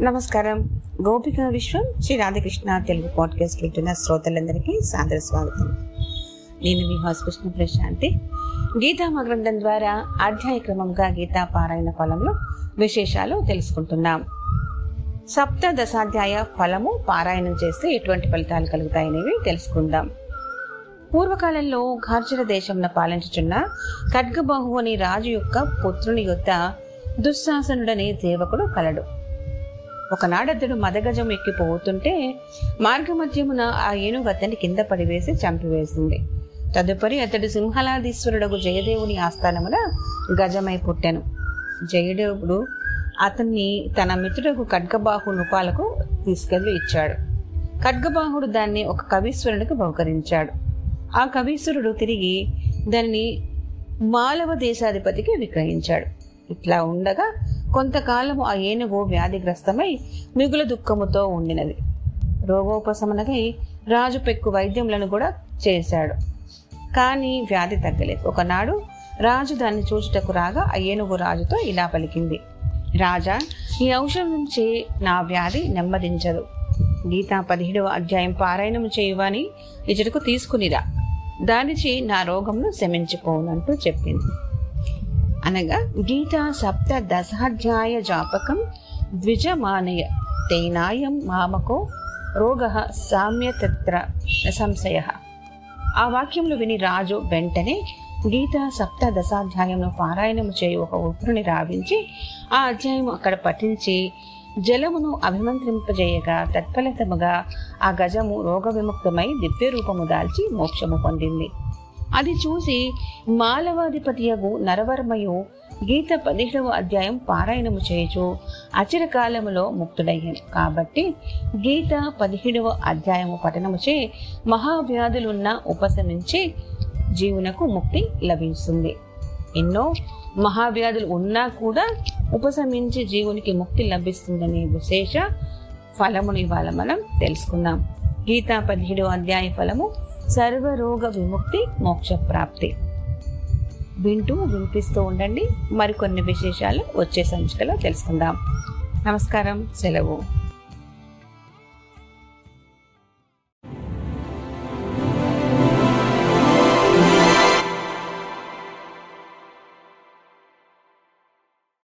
నమస్కారం. గోపిక విశ్వం శ్రీ రాధాకృష్ణ తెలుగు పాడ్కాస్ట్ వింటున్న శ్రోతలందరికీ సాదర స్వాగతం. నేను మీ కృష్ణ ప్రశాంతి. గీతా గ్రంథం ద్వారా అధ్యాయ క్రమంగా గీతా పారాయణ ఫలంలో విశేషాలు తెలుసుకుంటున్నాం. సప్త దశాధ్యాయ ఫలము పారాయణం చేస్తే ఎటువంటి ఫలితాలు కలుగుతాయనేవి తెలుసుకుందాం. పూర్వకాలంలో ఘార్జర దేశంలో పాలించుచున్న ఖడ్గబాహు అనే రాజు యొక్క పుత్రుని యొక్క దుశ్శాసనుడనే దేవకుడు కలడు. ఒకనాడతడు మదగజం ఎక్కిపోతుంటే మార్గమధ్యమున ఆ ఏనుగు అతన్ని కింద పడివేసి చంపివేసింది. తదుపరి అతడు సింహలాదీశ్వరుడకు జయదేవుని ఆస్థానమున గజమై పుట్టెను. జయదేవుడు అతన్ని తన మిత్రుడకు ఖడ్గబాహు నృపాలకు తీసుకెళ్ళి ఇచ్చాడు. ఖడ్గబాహుడు దాన్ని ఒక కవీశ్వరునికి బహుకరించాడు. ఆ కవీశ్వరుడు తిరిగి దానిని మాలవ దేశాధిపతికి విక్రయించాడు. ఇట్లా ఉండగా కొంతకాలము ఆ ఏనుగు వ్యాధిగ్రస్తమై మిగుల దుఃఖముతో ఉండినది. రోగోపశమనకై రాజు పెక్కు వైద్యములను కూడా చేశాడు. కానీ వ్యాధి తగ్గలేదు. ఒకనాడు రాజు దాన్ని చూచుటకు రాగా ఆ ఏనుగు రాజుతో ఇలా పలికింది. రాజా ఈ ఔషధం నుంచి నా వ్యాధి నెమ్మదించదు. గీతా పదిహేడవ అధ్యాయం పారాయణం చేయువని ఇచ్చటకు తీసుకునిరా. దానిచి నా రోగంను శమించిపోనంటూ చెప్పింది. అనగా గీత సప్త దశాధ్యాయ జాపకం ద్విజమానయ తేనాయం మామకో రోగ సామ్యతత్ర సంశయ. ఆ వాక్యంలో విని రాజు వెంటనే గీత సప్త దశాధ్యాయంలో పారాయణము చేయు ఒక ఉగ్రుని రావించి ఆ అధ్యాయం అక్కడ పఠించి జలమును అభిమంత్రింపజేయగా తత్ఫలితముగా ఆ గజము రోగ విముక్తమై దివ్య రూపము దాల్చి మోక్షము పొందింది. అది చూసి మాలవాధిపతియగు నరవర్మయు గీత పదిహేడవ అధ్యాయం పారాయణము చేయుచు అచిరకాలములో ముక్తుడయ్యాను. కాబట్టి గీత పదిహేడవ అధ్యాయము పఠనము చే మహావ్యాధులున్న ఉపశమించి జీవునకు ముక్తి లభిస్తుంది ఎన్నో మహావ్యాధులు ఉన్నా కూడా ఉపశమించి జీవునికి ముక్తి లభిస్తుందనే విశేష ఫలముని ఇవాళ మనం తెలుసుకుందాం. గీతా పదిహేడవ అధ్యాయ ఫలము సర్వరోగ విముక్తి మోక్ష ప్రాప్తి వింటూ వినిపిస్తూ ఉండండి. మరికొన్ని విశేషాలు వచ్చే సంచికలో తెలుసుకుందాం. నమస్కారం. సెలవు.